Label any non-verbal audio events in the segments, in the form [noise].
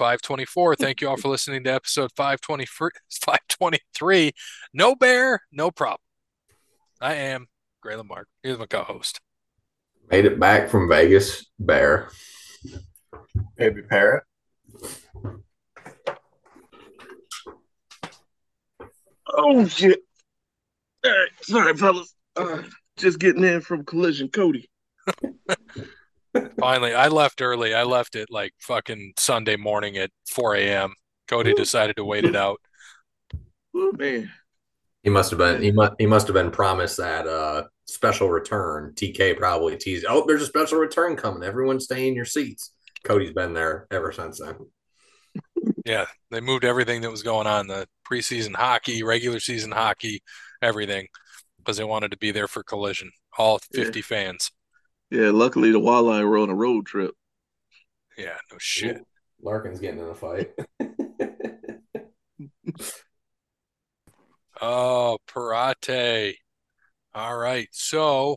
episode 524. Thank you all for listening to episode 523. [laughs] No bear, no problem. I am Gray Lamarck. Here's my co-host. Made it back from Vegas, Bear. Baby parrot. Oh shit! All right, sorry, fellas. Uh, just getting in from collision, Kode. [laughs] Finally, I left early. I left it like fucking Sunday morning at 4 a.m. Kode decided to wait it out. [laughs] Oh man, He must have been he must he must have been promised that uh special return. TK probably teased. Oh, there's a special return coming. Everyone stay in your seats. Kode's been there ever since then. [laughs] Yeah, they moved everything that was going on the preseason hockey, regular season hockey, everything because they wanted to be there for collision. All 50 fans. Yeah. Luckily, the walleye were on a road trip. Yeah, no shit. Larkin's getting in a fight. [laughs] Oh, Parrot. All right. So,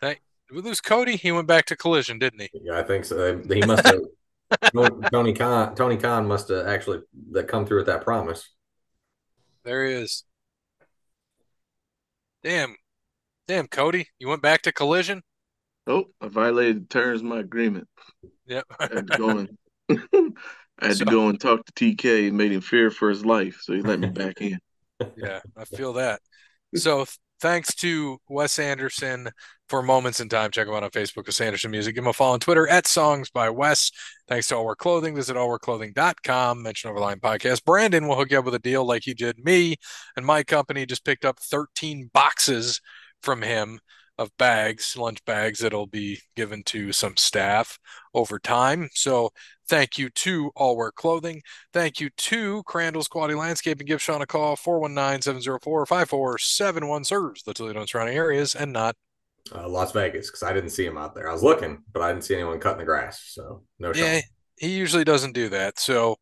thank did we lose Kode? He went back to collision, didn't he? yeah, I think so. He must have [laughs] Tony Khan Tony Khan must have actually that come through with that promise. There he is. Damn. Damn, Kode. You went back to collision? Oh, I violated the terms of my agreement. Yep. I had to go [laughs] and [laughs] I had So- to go and talk to TK and made him fear for his life, so he let me back in. [laughs] Yeah, I feel that. So thanks to Wes Anderson for Moments in Time. Check him out on Facebook, Wes Anderson Music. Give him a follow on Twitter at Songs by Wes. Thanks to All Wear Clothing. Visit allwearclothing.com. Mention Overline Podcast. Brandon will hook you up with a deal like he did me. And my company just picked up 13 boxes from him of bags, lunch bags that'll be given to some staff over time. So thank you to All Wear Clothing. Thank you to Crandall's Quality Landscaping. Give Sean a call, 419-704-5471. Serves the Toledo and surrounding areas and not. Uh, Las Vegas because I didn't see him out there. I was looking, but I didn't see anyone cutting the grass. So no shot. Yeah, he usually doesn't do that. So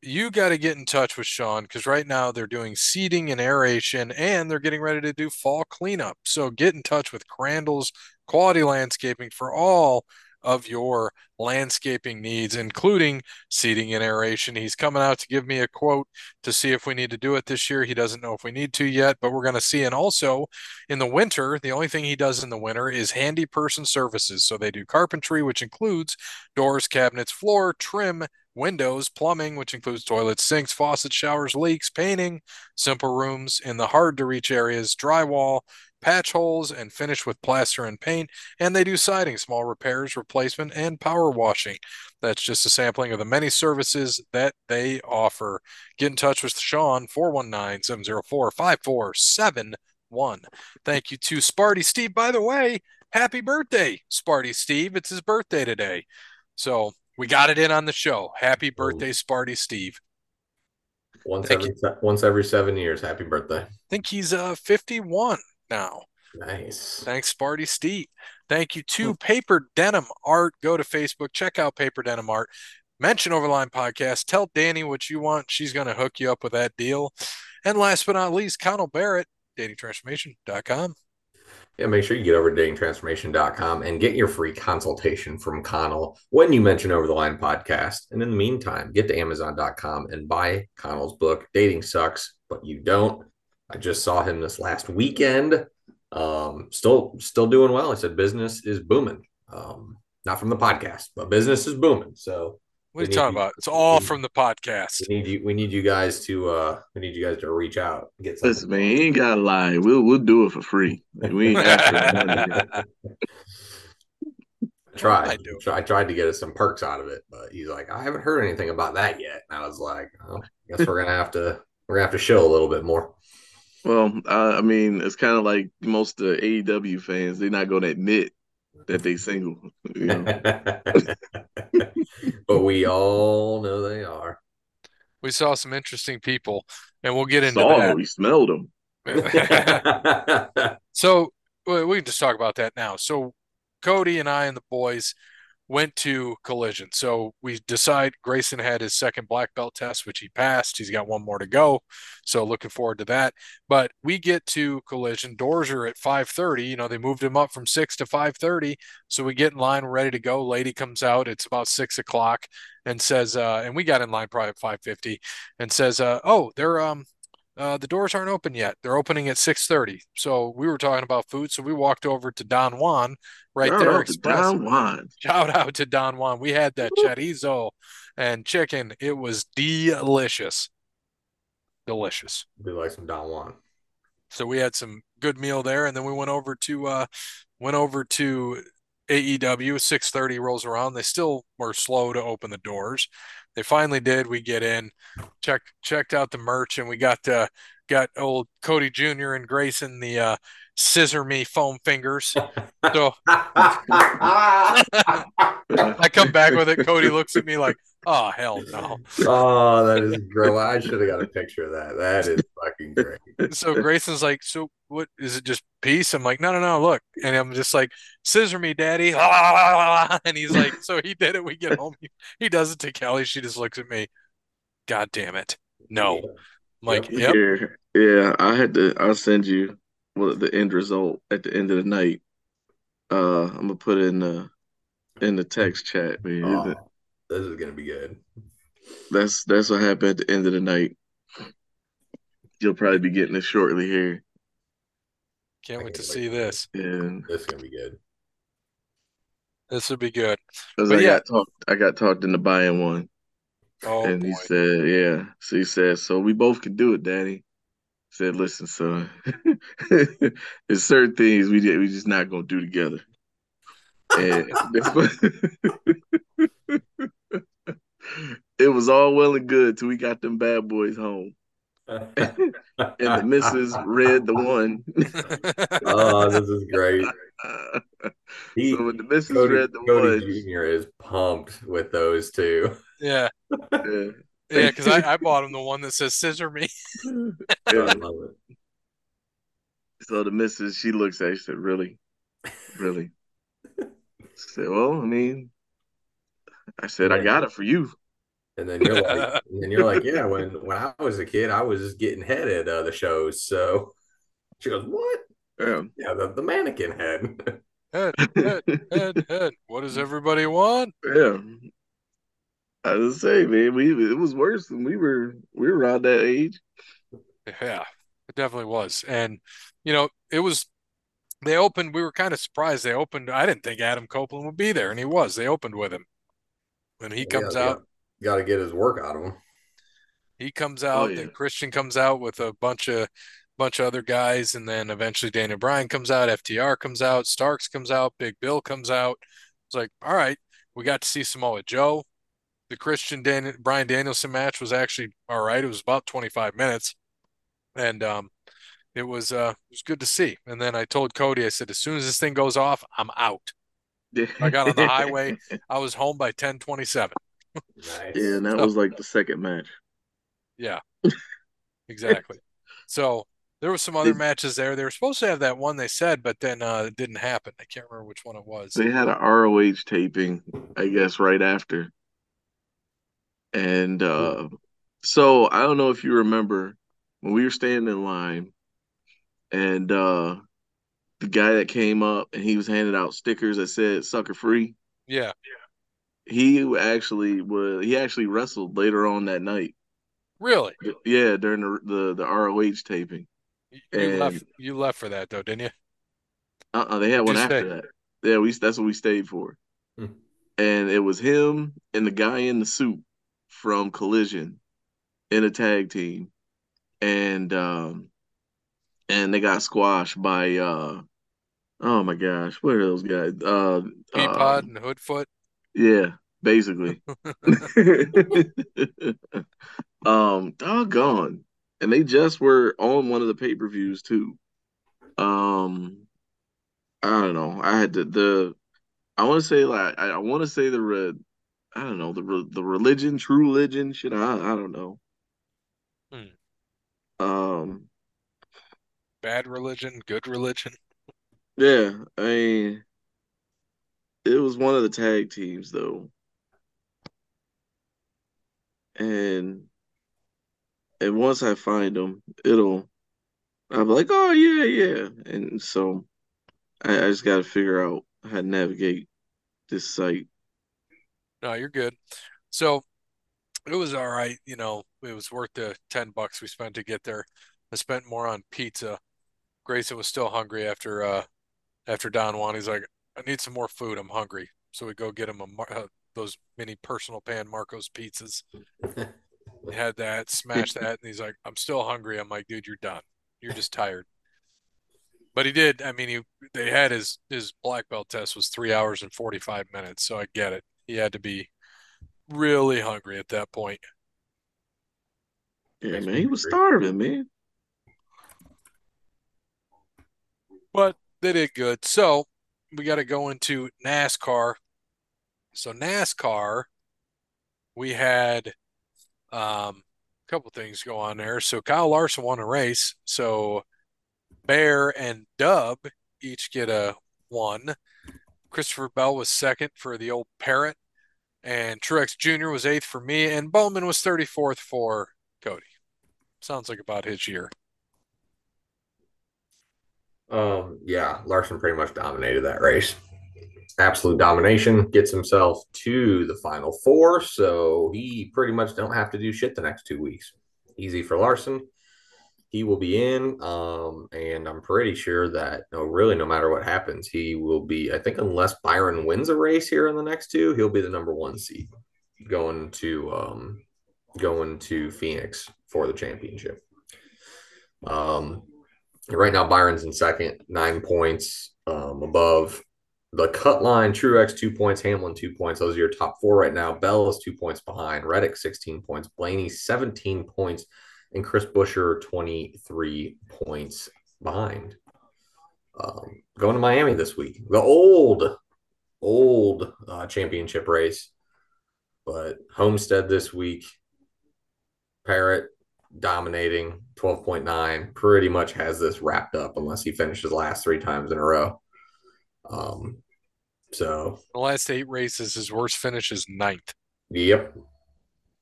you got to get in touch with Sean because right now they're doing seeding and aeration and they're getting ready to do fall cleanup. So get in touch with Crandall's Quality Landscaping for all of your landscaping needs, including seeding and aeration. He's coming out to give me a quote to see if we need to do it this year. He doesn't know if we need to yet, but we're going to see. And also in the winter, the only thing he does in the winter is handy person services. So they do carpentry, which includes doors, cabinets, floor, trim, windows, plumbing, which includes toilets, sinks, faucets, showers, leaks, painting, simple rooms in the hard to reach areas, drywall, patch holes, and finish with plaster and paint. And they do siding, small repairs, replacement, and power washing. That's just a sampling of the many services that they offer. Get in touch with Sean, 419 704 5471. Thank you to Sparty Steve. By the way, happy birthday, Sparty Steve. It's his birthday today. So we got it in on the show. Happy birthday, Sparty Steve. Once every se- once every seven years. Happy birthday. I think he's uh 51 now. Nice. Thanks, Sparty Steve. Thank you to Paper Denim Art. Go to Facebook, check out Paper Denim Art. Mention Overline Podcast. Tell Danny what you want. She's going to hook you up with that deal. And last but not least, Connell Barrett, datingtransformation.com. Yeah, make sure you get over to datingtransformation.com and get your free consultation from Connell when you mention Over the Line podcast. And in the meantime, get to amazon.com and buy Connell's book, Dating Sucks, But You Don't. I just saw him this last weekend. Um, still still doing well. He said business is booming. Um, not from the podcast, but business is booming. So What are you talking need- about? It's all we- from the podcast. we need you we need you guys to uh we need you guys to reach out and get something. Listen, man, he ain't gotta lie. We'll we'll do it for free. Like, we ain't after [laughs] money. I tried. I do. I tried to get us some perks out of it, but he's like, I haven't heard anything about that yet. And I was like, oh, I guess we're gonna have to we're gonna have to show a little bit more. Well, uh, I mean, it's kind of like most of the AEW fans. They're not gonna admit that they single. You know? [laughs] but we all know they are. We saw some interesting people, and we'll get into Saw that. them, we smelled them. [laughs] So we we can just talk about that now. So Kode and I and the boys, went to collision. So we decide Grayson had his second black belt test, which he passed. He's got one more to go. So looking forward to that. But we get to collision. Doors are at 5:30. You know, they moved him up from six to 5:30. So we get in line, we're ready to go. Lady comes out. It's about six o'clock and says, uh, and we got in line probably at 5:50 and says, uh, oh, they're um uh, the doors aren't open yet. They're opening at 6:30. So we were talking about food, so we walked over to Don Juan right Shout there. out to Don Juan. [laughs] Shout out to Don Juan. We had that Woo. chorizo and chicken. It was delicious. Delicious. Do like some Don Juan. So we had some good meal there, and then we went over to uh went over to AEW. 6:30 rolls around. They still were slow to open the doors. They finally did. We get in, check checked out the merch, and we got uh got old Kode Jr. and Grayson the uh scissor me foam fingers. So [laughs] I come back with it. Kode looks at me like, "Oh hell no!" oh, that is great. I should have got a picture of that. That is fucking great. So Grayson's like, "So what is it? Just peace?" I'm like, "No, no, no. Look," and I'm just like, "Scissor me, daddy!" [laughs] And he's like, "So he did it." We get home. He, he does it to Kelly. She just looks at me. God damn it! No. I'm like, yep. Here, yeah, I had to. I'll send you well, the end result at the end of the night. Uh, I'm gonna put it in the in the text chat, man. Oh, this is gonna be good. That's that's what happened at the end of the night. You'll probably be getting it shortly here. Can't I wait to can't see this. And This is gonna be good. This would be good. But I yeah. got talked, I got talked into buying one, Oh and boy. he said, "Yeah." So he said, "So we both can do it, Daddy." I said, "Listen, son, [laughs] there's certain things we we just not gonna do together." And [laughs] [laughs] it was all well and good till we got them bad boys home, and the missus read the one. oh, this is great. [laughs] He, so when the missus Kode, read the Kode one, Jr. is pumped with those two. yeah, yeah, yeah. Because I, [laughs] I bought him the one that says "scissor me." I love it. So the missus, she looks at, it, she said, "Really, really?" I said, "Well, I mean," I said, "I got it for you." And then you're like, [laughs] and then you're like, yeah. When when I was a kid, I was getting head at uh, the shows. So she goes, what? Yeah. Yeah, the, the mannequin head. [laughs] Head, head, head, head. What does everybody want? Yeah. I was say, man, we it was worse when we were we were around that age. Yeah, it definitely was. And, you know, it was, they opened, we were kind of surprised. They opened, I didn't think Adam Copeland would be there, and he was. They opened with him. When he comes Yeah, out, Got to get his work out of him. he comes Oh, out, yeah. then Christian comes out with a bunch of bunch of other guys, and then eventually Daniel Bryan comes out, FTR comes out, Starks comes out, Big Bill comes out. It's like, all right, we got to see Samoa Joe. The Christian Dan Bryan Danielson match was actually all right. It was about 25 minutes. And um it was uh it was good to see. And then I told Kode, I said, as soon as this thing goes off, I'm out. I got on the [laughs] highway. I was home by 1027. Nice. Yeah, and that was like the second match. Yeah, exactly. So there was some other Did- matches there. They were supposed to have that one they said, but then uh it didn't happen. I can't remember which one it was. They had a ROH taping, I guess, right after. And uh so I don't know if you remember when we were standing in line and uh the guy that came up and he was handing out stickers that said sucker free. Yeah. He actually was he actually wrestled later on that night. Really? Yeah, during the the, the ROH taping. You And- left you left for that though, didn't you? Uh-uh, they had one after stay? that. Yeah, we that's what we stayed for. Hmm. And it was him and the guy in the suit from Collision in a tag team. And um and they got squashed by uh oh my gosh, what are those guys? Uh Peapod um, and Hoodfoot. yeah, basically. [laughs] [laughs] um doggone. And they just were on one of the pay-per-views too. Um I don't know. I had to the I want to say like I, I want to say the red I don't know the the religion, true religion, shit. I I don't know. Hmm. Um, Bad religion, good religion. yeah. I mean, it was one of the tag teams though, and and once I find them, it'll I'm like, oh yeah, yeah, and so I, I just got to figure out how to navigate this site. No, you're good. So it was all right. You know, it was worth the 10 bucks we spent to get there. I spent more on pizza. Grayson was still hungry after uh after Don Juan. He's like, I need some more food. I'm hungry. So we go get him a uh, those mini personal pan Marco's pizzas. [laughs] had that, smashed that, and he's like, I'm still hungry. I'm like, dude, you're done. You're just tired. But he did. I mean, he they had his his black belt test was three hours and 45 minutes. So I get it. He had to be really hungry at that point. Yeah, man, he was starving, man. But they did good. So we got to go into NASCAR. So NASCAR, we had um, a couple things go on there. So Kyle Larson won a race. So Bear and Dub each get a one. Christopher Bell was second for the old Parrot, and Truex Jr. was eighth for me, and Bowman was 34th for Kode. Sounds like about his year. Um, yeah, Larson pretty much dominated that race. Absolute domination gets himself to the final four, so he pretty much don't have to do shit the next two weeks. Easy for Larson. He will be in, um, and I'm pretty sure that no, really, no matter what happens, he will be. I think unless Byron wins a race here in the next two, he'll be the number one seed going to um, going to Phoenix for the championship. Um, right now, Byron's in second, nine points um, above the cut line. Truex two points, Hamlin two points. Those are your top four right now. Bell is two points behind. Reddick sixteen points. Blaney seventeen points, and Chris twenty three points behind. Um, going to Miami this week. The old, old uh, championship race, but Homestead this week. Parrot dominating 12.9 pretty much has this wrapped up unless he finishes last three times in a row. Um, so the last eight races, his worst finish is ninth. Yep.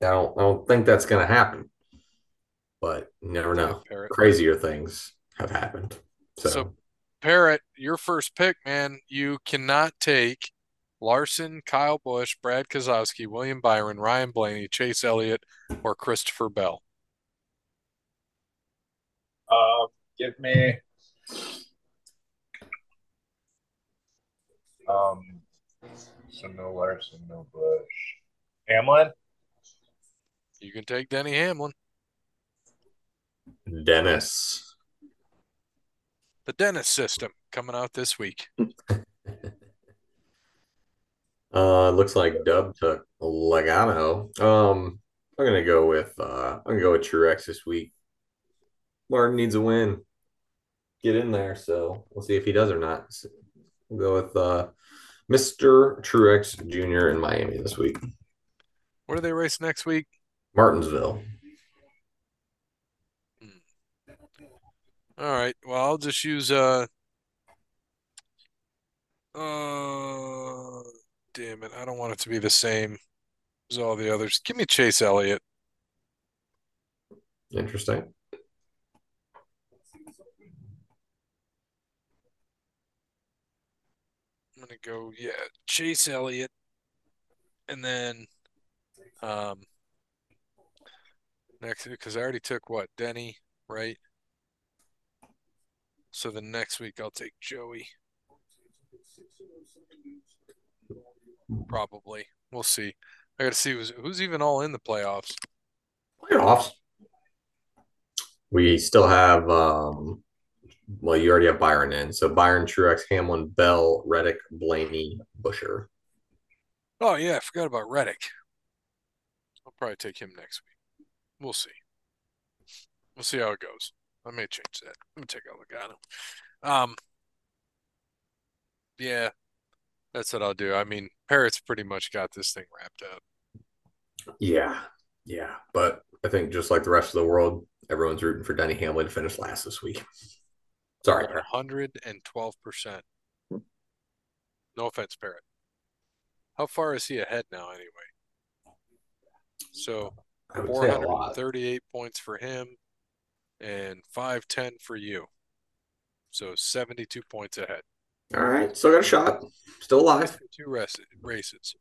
I don't I don't think that's gonna happen. But you never know. Yeah, Crazier things have happened. So. so Parrot, your first pick, man, you cannot take Larson, Kyle Busch, Brad Keselowski, William Byron, Ryan Blaney, Chase Elliott, or Christopher Bell? Uh, give me um, so no Larson, no Busch. Hamlin? You can take Denny Hamlin. Dennis. The Dennis system coming out this week. [laughs] Uh, looks like Dub took Logano. Um, I'm gonna go with uh, I'm gonna go with Truex this week. Martin needs a win. Get in there, so we'll see if he does or not. we'll go with uh, Mr. Truex Jr. in Miami this week. Where do they race next week? Martinsville. Hmm. All right. Well, I'll just use uh uh damn it. I don't want it to be the same as all the others. Give me Chase Elliott. Interesting. I'm gonna go, yeah, Chase Elliott. And then um next because I already took what, Denny, right? So the next week I'll take Joey. Probably. We'll see. I got to see who's, who's even all in the playoffs. Playoffs. We still have. um Well, you already have Byron in, so Byron, Truex, Hamlin, Bell, Reddick, Blaney, Buescher. Oh yeah, I forgot about Reddick. I'll probably take him next week. We'll see. We'll see how it goes. I may change that. Let me take a look at him. Um, yeah, that's what I'll do. I mean, Parrots pretty much got this thing wrapped up. Yeah, yeah, but I think just like the rest of the world, everyone's rooting for Denny Hamlin to finish last this week. Sorry, hundred and twelve percent. No offense, Parrot. How far is he ahead now, anyway? So I would say a lot. 438 points for him and 510 for you. So 72 points ahead. All right, still got a shot. Still alive. Two races, races.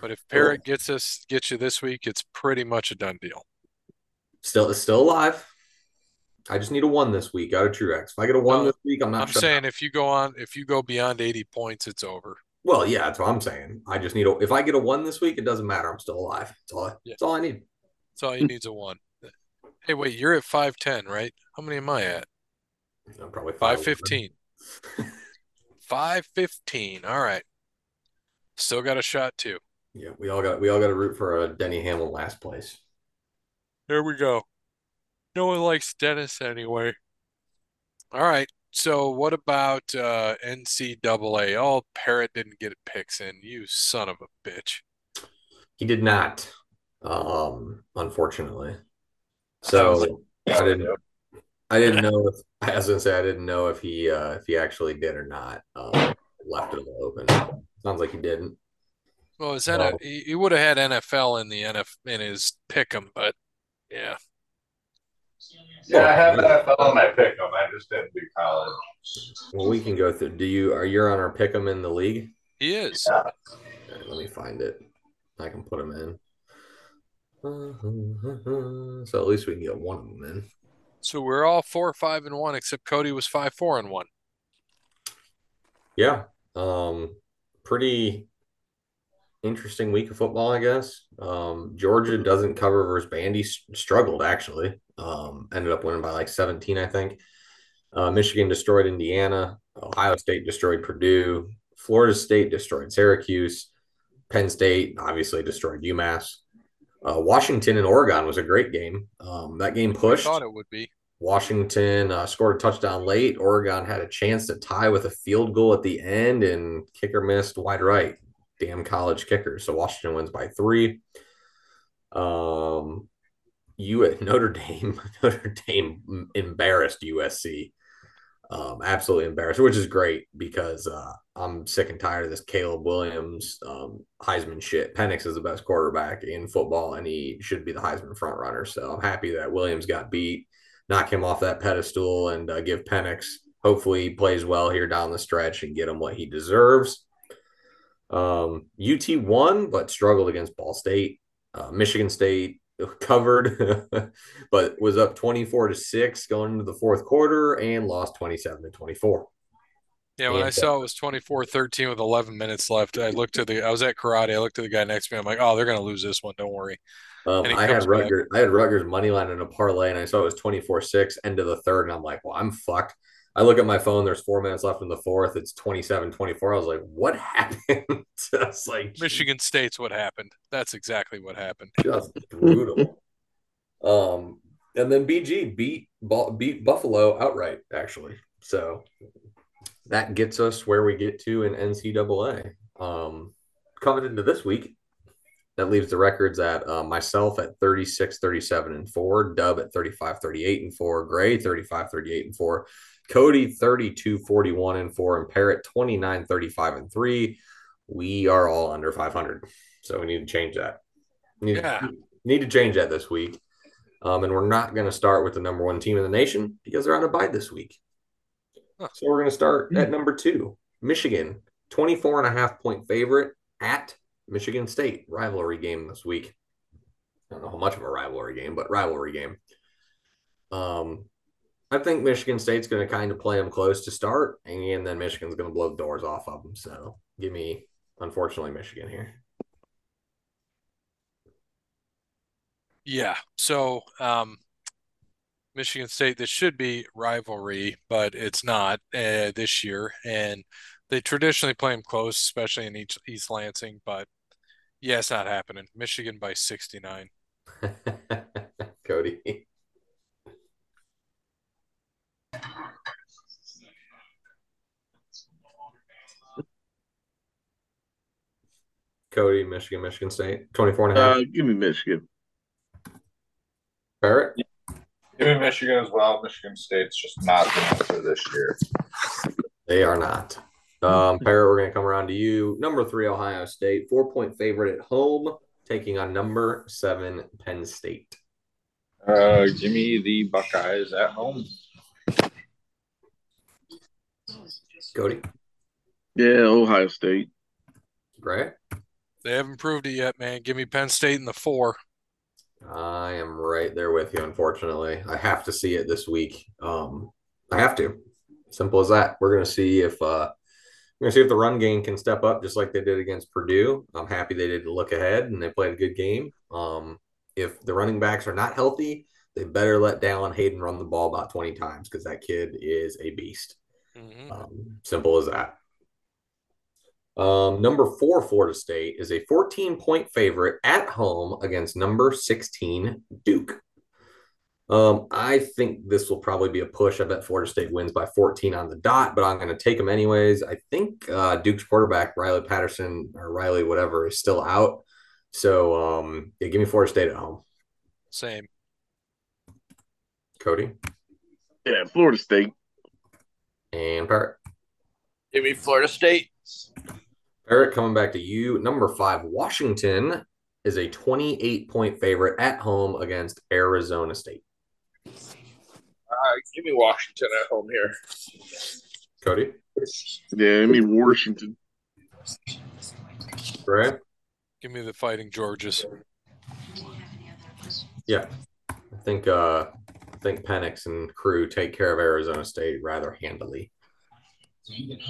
But if Parrot gets us gets you this week, it's pretty much a done deal. Still, still alive. I just need a one this week out of Truex. If I get a one No, this week, I'm not. I'm saying down. if you go on, if you go beyond 80 points, it's over. Well, yeah, that's what I'm saying. I just need a. If I get a one this week, it doesn't matter. I'm still alive. That's all. I, Yeah. That's all I need. That's all you need's a one. Hey, wait, you're at 510, right? How many am I at? I'm probably 515. [laughs] 515. All right. Still got a shot too. Yeah, we all got we all got to root for a Denny Hamlin last place. There we go. No one likes Dennis anyway. All right. So what about uh NCAA? Oh, Parrot didn't get picks in. You son of a bitch. He did not, um, unfortunately. So I didn't. I didn't know if [laughs] I was gonna say I didn't know if he uh, if he actually did or not. Um, left it open. Sounds like he didn't. Well, is that Oh. he, he would have had NFL in the NF in his pick'em, but yeah. Yeah, I have NFL in my pick 'em. I just didn't do college. Well, we can go through. Do you are you on our pick 'em in the league? He is. Yeah. All right, let me find it. I can put him in. [laughs] So at least we can get one of them in. So we're all four, five, and one, except Kode was five, four, and one. Yeah. Um, pretty interesting week of football, I guess. Um, Georgia doesn't cover versus Vandy. Struggled actually. Um, ended up winning by like 17, I think. Uh, Michigan destroyed Indiana. Ohio State destroyed Purdue. Florida State destroyed Syracuse. Penn State obviously destroyed UMass. Uh, Washington and Oregon was a great game. Um, that game I pushed. thought it would be. Washington uh, scored a touchdown late. Oregon had a chance to tie with a field goal at the end, and kicker missed wide right. Damn college kickers. So Washington wins by three. Um, you at [laughs] Notre Dame, [laughs] Notre Dame embarrassed USC. Um, absolutely embarrassed, which is great because uh, I'm sick and tired of this Caleb Williams um, Heisman shit. Penix is the best quarterback in football, and he should be the Heisman front runner. So I'm happy that Williams got beat, knock him off that pedestal, and uh, give Penix. Hopefully, he plays well here down the stretch and get him what he deserves. Um, UT won, but struggled against Ball State. Uh, Michigan State [laughs] covered, [laughs] but was up 24 to 6 going into the fourth quarter and lost 27 to 24. Yeah, when I saw it was 24-13 with 11 minutes left, I looked at the I was at karate. I looked at the guy next to me. I'm like, "Oh, they're going to lose this one. Don't worry." Um, I had. Rutgers, I had Rutgers money line in a parlay, and I saw it was 24 6 end of the third. And I'm like, well, I'm fucked. I look at my phone, there's four minutes left in the fourth. It's 27 24. I was like, what [laughs] happened? [laughs] Was like, Michigan State's what happened. That's exactly what happened. [laughs] just brutal. um, and then BG beat beat Buffalo outright, actually. So that gets us where we get to in NCAA. Um, coming into this week, that leaves the records at uh, myself at 36, 37, and 4, Dub at 35, 38, and 4, Gray 35, 38, and 4, Kode 32, 41, and 4, and Parrot 29, 35, and 3. We are all under 500. So we need to change that. Need, Yeah. need to change that this week. Um, and we're not going to start with the number one team in the nation because they're on a bye this week. Huh. So we're going to start at number two, Michigan, 24 and a half point favorite at Michigan State. Rivalry game this week. I don't know how much of a rivalry game, but rivalry game. Um, I think Michigan State's going to kind of play them close to start, and then Michigan's going to blow the doors off of them. So give me, unfortunately, Michigan here. Yeah. So, um, Michigan State, this should be rivalry, but it's not uh, this year. And they traditionally play them close, especially in East, East Lansing. But yeah, it's not happening. Michigan by 69. [laughs] Kode. Kode, Michigan, Michigan State, 24 and a half. Uh, give me Michigan. Barrett? Give me Michigan as well. Michigan State's just not the answer this year. They are not. Um, Parrot, we're going to come around to you. Number three, Ohio State, four point favorite at home, taking on number seven, Penn State. Uh, give me the Buckeyes at home. Kode, Yeah, Ohio State. Gray. They haven't proved it yet, man. Give me Penn State in the four. I am right there with you. Unfortunately, I have to see it this week. Um, I have to. Simple as that. We're going to see if uh, we're going to see if the run game can step up just like they did against Purdue. I'm happy they did look ahead and they played a good game. Um, if the running backs are not healthy, they better let Dallan Hayden run the ball about 20 times because that kid is a beast. Mhm. Um, simple as that. Um, number four, Florida State is a 14 point favorite at home against number 16, Duke. Um, I think this will probably be a push. I bet Florida State wins by 14 on the dot, but I'm going to take them anyways. I think uh, Duke's quarterback, Riley Patterson or Riley, whatever, is still out. So um, yeah, give me Florida State at home. Same. Kode Yeah, Florida State. and Parrot. Give me Florida State. Parrot coming back to you. Number five, Washington is a 28 point favorite at home against Arizona State. Uh, give me Washington at home here. Kode, Yeah, I mean Washington. right? Give me the Fighting Georges. Yeah, I think uh, I think Penix and crew take care of Arizona State rather handily.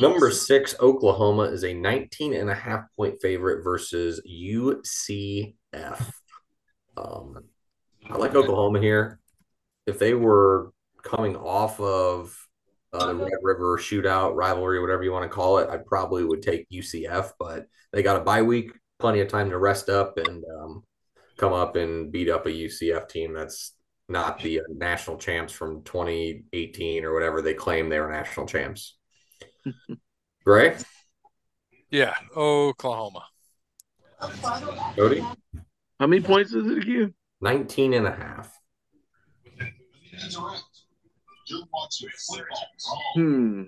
Number six, Oklahoma is a 19 and a half point favorite versus UCF. Um, I like Oklahoma here. If they were coming off of uh, the Red River shootout rivalry, whatever you want to call it, I probably would take UCF, but they got a bye week, plenty of time to rest up and um, come up and beat up a UCF team that's not the uh, national champs from 2018 or whatever they claim they were national champs. Gray, Yeah, Oklahoma. Kode, How many points is it again? 19 and a half. Hmm.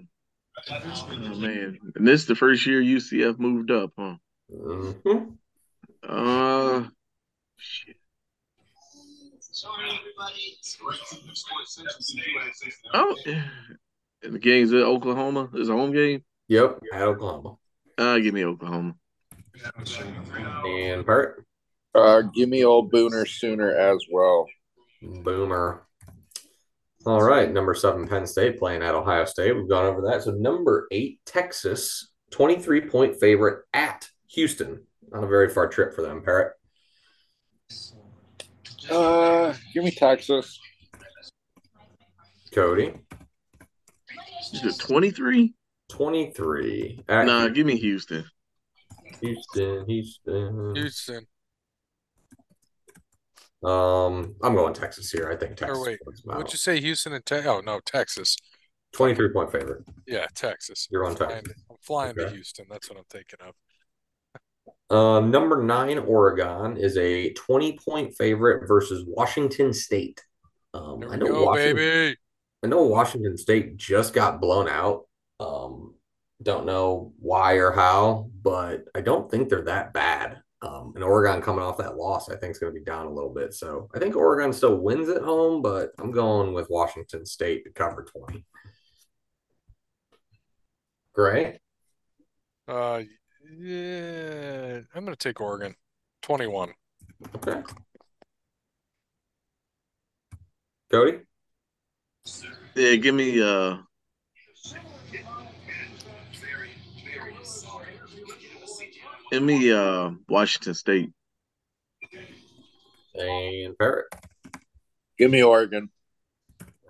Oh man, and this is the first year UCF moved up, huh? Mhm. Uh, shit. Oh, and the game's at Oklahoma. It's a home game. Yep, at Oklahoma. Uh, give me Oklahoma. And Parrot, Uh, give me old Booner Sooner as well. Boomer. All right, number seven, Penn State playing at Ohio State. We've gone over that. So number eight, Texas, 23 point favorite at Houston. Not a very far trip for them, Parrot. Uh, give me Texas. Kode, Is it 23? 23. At Nah, give me Houston. Houston, Houston. Houston. Um, I'm going Texas here. I think Texas. Or wait, Would you say Houston and Te- Oh no, Texas. 23 point favorite. Yeah, Texas. You're on I'm flying, Texas. I'm flying to Houston. That's what I'm thinking of. Um, number nine, Oregon is a 20 point favorite versus Washington State. Um, I know go, Washington, baby. I know Washington State just got blown out. Um, don't know why or how, but I don't think they're that bad. Um, and Oregon coming off that loss, I think is going to be down a little bit. So I think Oregon still wins at home, but I'm going with Washington State to cover 20. Gray, Uh, yeah, I'm gonna take Oregon. 21. okay. Kode, Yeah, give me uh give me uh Washington State. and Parrot. Give me Oregon.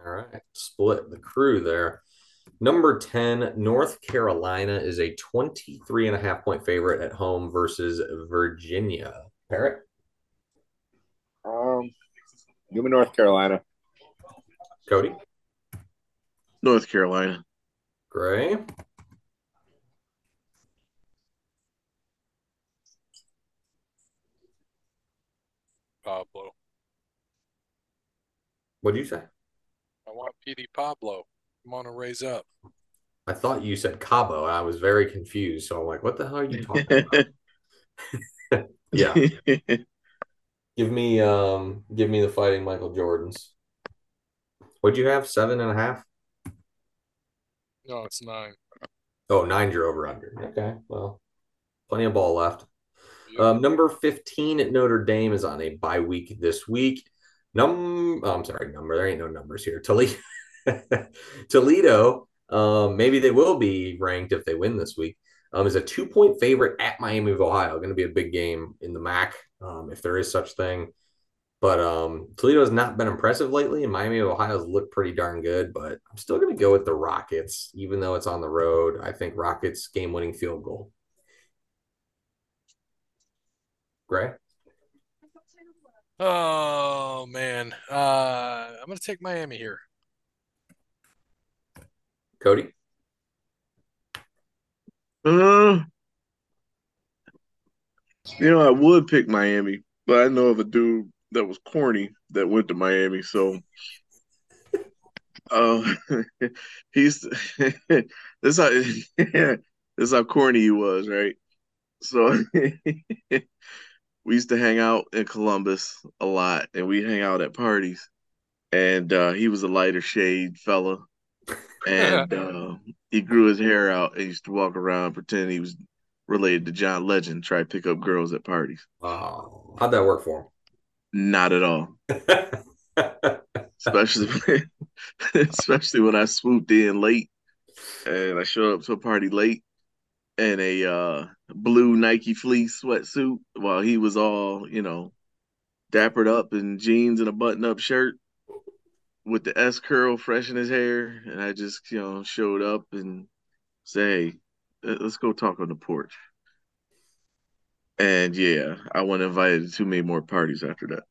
All right, split the crew there. Number 10, North Carolina is a 23 and a half point favorite at home versus Virginia. Parrot, Um, give me North Carolina. Kode, North Carolina. Gray, Pablo. What do you say? I want PD Pablo. Come on and raise up. I thought you said Cabo, and I was very confused. So I'm like, what the hell are you talking about? [laughs] [laughs] yeah. Give me um give me the fighting Michael Jordans. What'd you have? Seven and a half? No, it's nine. Oh, nine's your over under. Okay. Well, plenty of ball left. Yep. Um, number 15 at Notre Dame is on a bye week this week. Num oh, I'm sorry, number. There ain't no numbers here. Toledo [laughs] Toledo, um, maybe they will be ranked if they win this week. Um, is a two point favorite at Miami of Ohio. Going to be a big game in the MAC, um, if there is such thing. But um, Toledo has not been impressive lately, and Miami of Ohio's looked pretty darn good. But I'm still going to go with the Rockets, even though it's on the road. I think Rockets game winning field goal. Gray? Oh man, uh, I'm gonna take Miami here. Kode? Uh, you know, I would pick Miami, but I know of a dude that was corny that went to Miami, so uh, [laughs] he's [laughs] this how [laughs] this how corny he was, right? So we used to hang out in Columbus a lot, and we hang out at parties. And uh, he was a lighter shade fella, and uh, he grew his hair out and used to walk around pretending he was related to John Legend, try to pick up girls at parties. Oh, how'd that work for Not at all, especially when, [laughs] especially when I swooped in late and I showed up to a party late in a uh, blue Nike fleece sweatsuit while he was all, you know, dappered up in jeans and a button-up shirt with the S curl fresh in his hair, and I just, you know, showed up and say, hey, let's go talk on the porch. And yeah, I wasn't invited to too many more parties after that.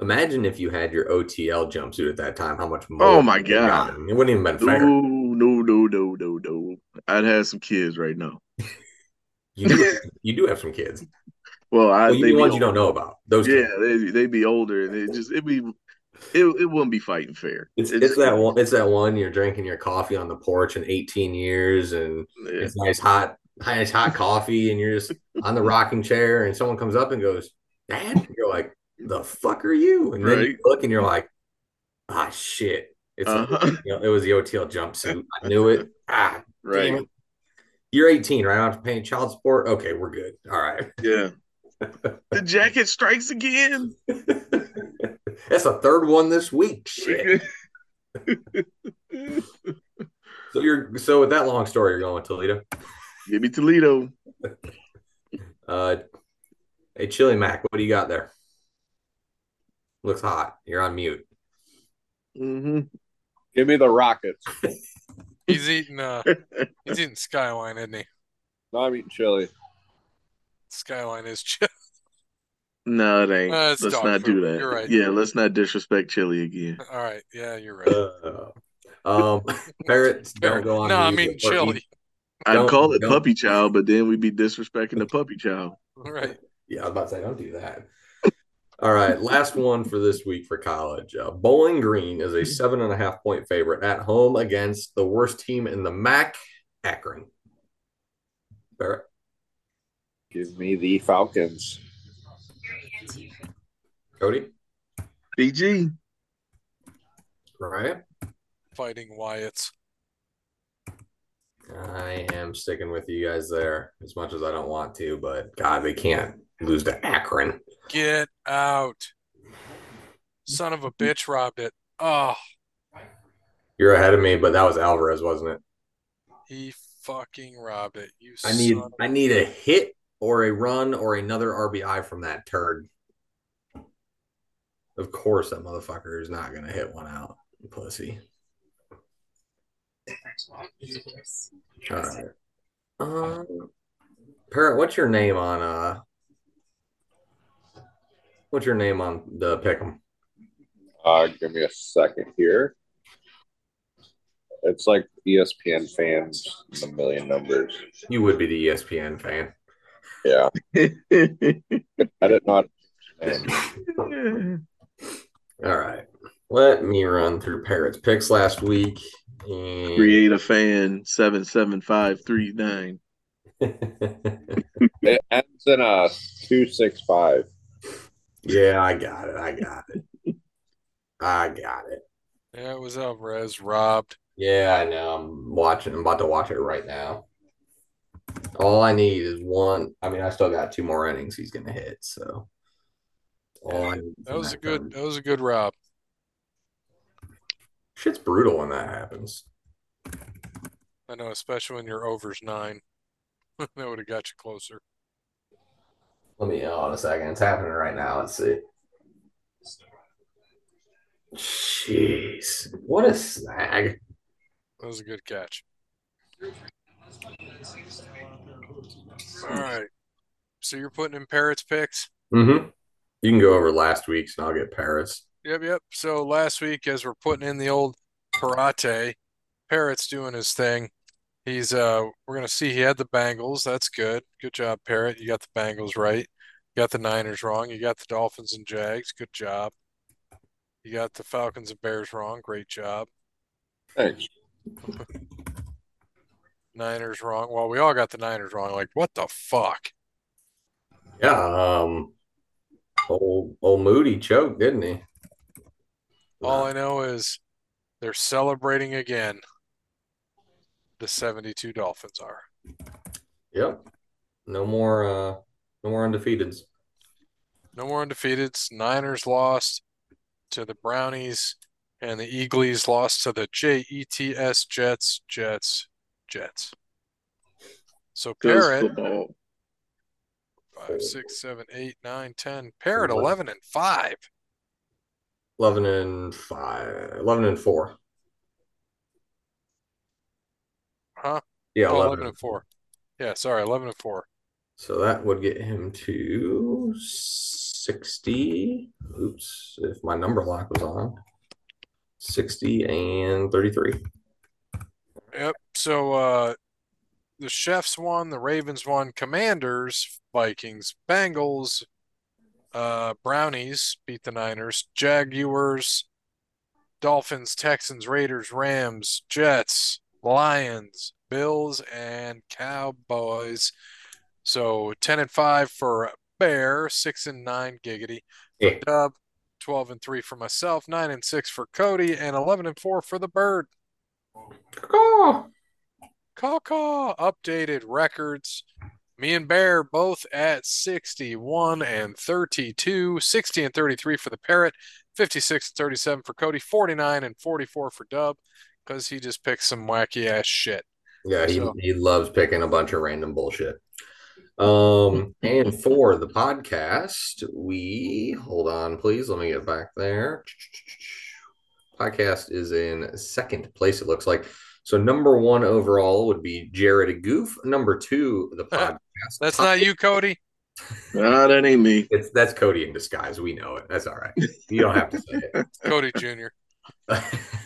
Imagine if you had your OTL jumpsuit at that time, how much more Oh my God. It wouldn't even been fair. No, no, no, no, no, no. I'd have some kids right now. [laughs] You do, [laughs] you do have some kids. Well, I Well, you be ones you don't know about. Those Yeah, kids. they they be older, and it just it be it it wouldn't be fighting fair. It's, It's- it's that one. It's that one. You're drinking your coffee on the porch in 18 years, and Yeah. it's nice hot, nice hot coffee, and you're just on the rocking chair, and someone comes up and goes, "Dad," and you're like, "The fuck are you?" And then you look, and you're like, "Ah, shit." It's Uh-huh. you know, it was the OTL jumpsuit. I knew it. [laughs] Ah, Right. it. You're 18, right? I don't have to pay child support. Okay, we're good. All right. Yeah. [laughs] the jacket strikes again. [laughs] That's the third one this week. Shit. So you're so with that long story, you're going with Toledo. Give me Toledo. [laughs] Uh, hey, Chili Mac, what do you got there? Looks hot. You're on mute. Mm-hmm. Give me the Rockets. [laughs] He's eating uh he's eating Skyline, isn't he? No, I'm eating chili. Skyline is chill. [laughs] No, it ain't. Uh, it's let's not food. do that. You're right. Yeah, let's not disrespect Chili again. All right, yeah, you're right. Uh, um, parrots don't go on. no, I mean or eat- chili. I'd Don't- call it don't- puppy child, but then we'd be disrespecting the puppy child. All right. Yeah, I was about to say, don't do that. All right, last one for this week for college. Uh, Bowling Green is a seven and a half point favorite at home against the worst team in the MAC, Akron. Barrett, Give me the Falcons. Kode, BG. right? Fighting Wyatts. I am sticking with you guys there as much as I don't want to, but God, they can't lose to Akron. Get out. Son of a bitch robbed it. Oh, You're ahead of me, but that was Alvarez, wasn't it? he fucking robbed it. You I need I need a hit or a run or another RBI from that turd. Of course, that motherfucker is not gonna hit one out, pussy. All right. Um, Parrot, what's your name on uh? What's your name on the pick'em? Uh, give me a second here. It's like ESPN fans, a million numbers. You would be the ESPN fan. Yeah, [laughs] I did not. All right. Let me run through Parrot's picks last week. And- Create a mm. fan seven seven five three nine. It ends in a two six five. yeah, I got it. I got it. I got it. Yeah, it was Alvarez robbed. Yeah, I know. I'm watching. I'm about to watch it right now. All I need is one. I mean, I still got two more innings he's gonna hit. So all I need That was a good. time- That was a good rob. Shit's brutal when that happens. I know, especially when your over's nine. [laughs] that would have got you closer. Let me hold on a second. It's happening right now. Let's see. Jeez, what a snag! That was a good catch. All right. So you're putting in Parrots picks? Mm-hmm. You can go over last week's, and I'll get Paris. Yep, yep. So last week, as we're putting in the old Parate, Parrot's doing his thing. He's uh we're gonna see he had the Bengals. That's good. Good job, Parrot. You got the Bengals right. You got the Niners wrong. You got the Dolphins and Jags. Good job. You got the Falcons and Bears wrong. Great job. Thanks. Niners wrong. Well, we all got the Niners wrong. Like, what the fuck? Yeah. Um. Old old Moody choked, didn't he? All I know is they're celebrating again. The 72 Dolphins are. Yep. No more uh no more undefeateds. No more undefeateds. Niners lost to the Brownies and the Eagles lost to the JETS Jets, Jets, Jets. So Parrot five, six, seven, eight, nine, ten. Parrot eleven and five. 11 and 5 11 and 4 huh? Yeah 11, 11 and 4 yeah sorry 11 and 4 so that would get him to 60 oops if my number lock was on. 60 and 33 yep so uh the chefs won the ravens won commanders vikings bengals uh Brownies beat the Niners, Jaguars, Dolphins, Texans, Raiders, Rams, Jets, Lions, Bills, and Cowboys. So 10 and 5 for Bear, 6 and 9 Giggity. Yeah. Dub, 12 and 3 for myself, 9 and 6 for Kode, and 11 and 4 for the Bird. Oh, Caw-caw updated records. Me and Bear both at 61 and 32, 60 and 33 for the Parrot, 56 and 37 for Kode, 49 and 44 for Dub, because he just picks some wacky ass shit. yeah, he, So- he loves picking a bunch of random bullshit. Um, and for the podcast, we hold on, please. Let me get back there. Podcast is in second place, it looks like. So number one overall would be Jared Goof. Number two, the podcast. [laughs] That's not you, Kode. That ain't me. It's that's Kode in disguise. We know it. That's all right. You don't have to say it. [laughs] Kode Jr.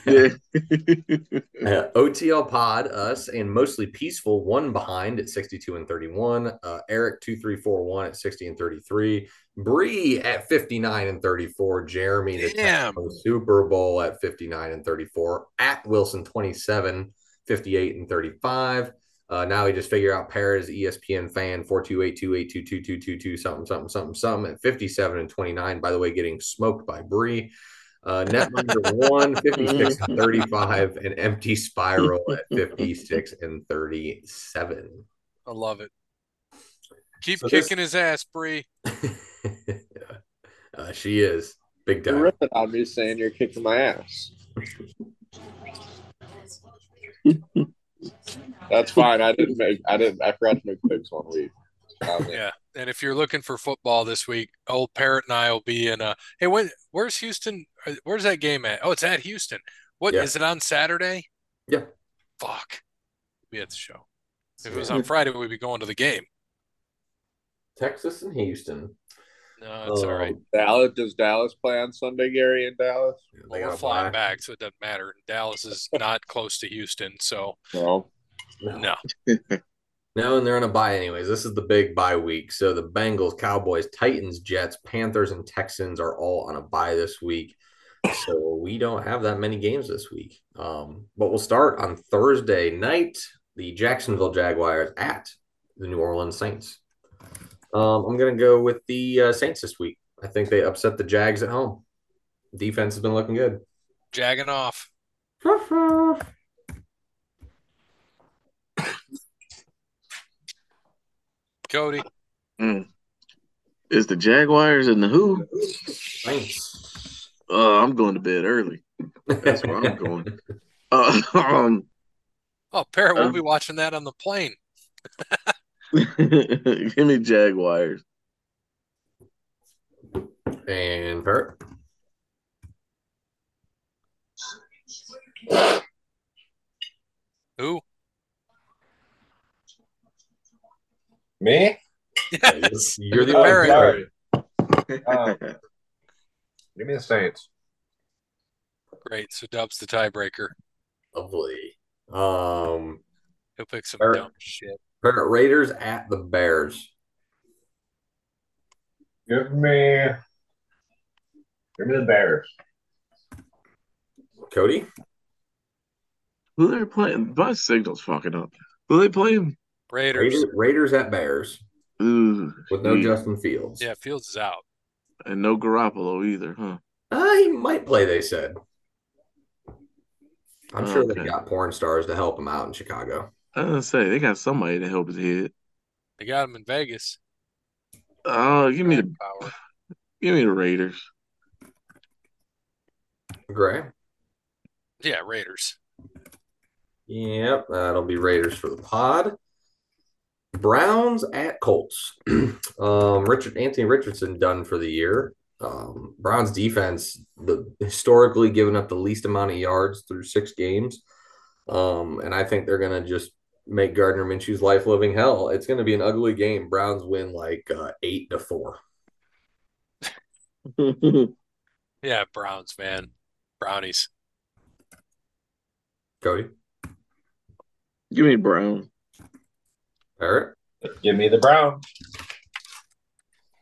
Yeah. [laughs] Uh, OTL Pod, us, and mostly peaceful. One behind at sixty-two and thirty-one. Uh, Eric two three four one at sixty and thirty-three. Bree at fifty-nine and thirty-four. Jeremy the Damn. Super Bowl at fifty-nine and thirty-four. At Wilson 27, 58 and thirty-five. Uh, now we just figure out Paris ESPN fan four two eight two eight two two two two two something something something something at fifty seven and twenty nine. By the way, getting smoked by Bree. Uh, Netminder [laughs] one 56 and 35 and empty spiral at [laughs] 56 and 37. I love it. Keep So this- kicking his ass, Bree. [laughs] uh, she is big You're time. ripping on me saying you're kicking my ass. That's fine. I didn't make. I didn't. I forgot to make picks one week. Um, Yeah. And if you're looking for football this week, old Parrot and I will be in a. Hey, when? Where's Houston? uh, Where's that game at? Oh, it's at Houston. What is Yeah. it on Saturday? Yeah. Fuck. Be at the show. If it was on Friday, we'd be going to the game. Texas and Houston. No, it's all right. Um, Dallas does Dallas play on Sunday, Gary in Dallas? they Well, we're flying buy- back, so it doesn't matter. Dallas is [laughs] not close to Houston, so No. no. [laughs] No, and they're on a bye anyways. This is the big bye week. So the Bengals, Cowboys, Titans, Jets, Panthers, and Texans are all on a bye this week. So we don't have that many games this week. Um, but we'll start on Thursday night. The Jacksonville Jaguars at the New Orleans Saints. Um, I'm going to go with the uh, Saints this week. I think they upset the Jags at home. Defense has been looking good. Jagging off. [laughs] Kode. Mm. Is the Jaguars and the who? Saints. Uh, I'm going to bed early. That's where I'm going. [laughs] Uh, [laughs] um, Oh, Parrot, we'll Um, be watching that on the plane. [laughs] give me Jaguars. And Parrot. Who? Me? Yes. [laughs] You're the Oh, only Parrot. Parrot. Uh, give me the Saints. Great. So Dub's the tiebreaker. Lovely. Um, He'll pick some Parrot. dumb shit. Parrot Raiders at the Bears. Give me. Give me the Bears. Kode. Who they're playing? My signal's fucking up. Who they playing? Raiders. Raiders, Raiders at Bears Ooh, with no geez. Justin Fields. Yeah, Fields is out. and no Garoppolo either, huh? Uh, he might play, they said. I'm sure they got porn stars to help him out in Chicago. I was gonna say they got somebody to help his head. They got him in Vegas. Oh, give me the Power. give me the Raiders. Gray. Yeah, Raiders. Yep, that'll be Raiders for the pod. Browns at Colts. [clears throat] um, Richard Anthony Richardson done for the year. Um, Browns defense, the historically given up the least amount of yards through six games. Um, and I think they're gonna just make Gardner Minshew's life living hell. It's gonna be an ugly game. Browns win like uh, eight to four. [laughs] Yeah, Browns, man. Brownies. Kode, give me Brown. Barrett, Give me the Brown.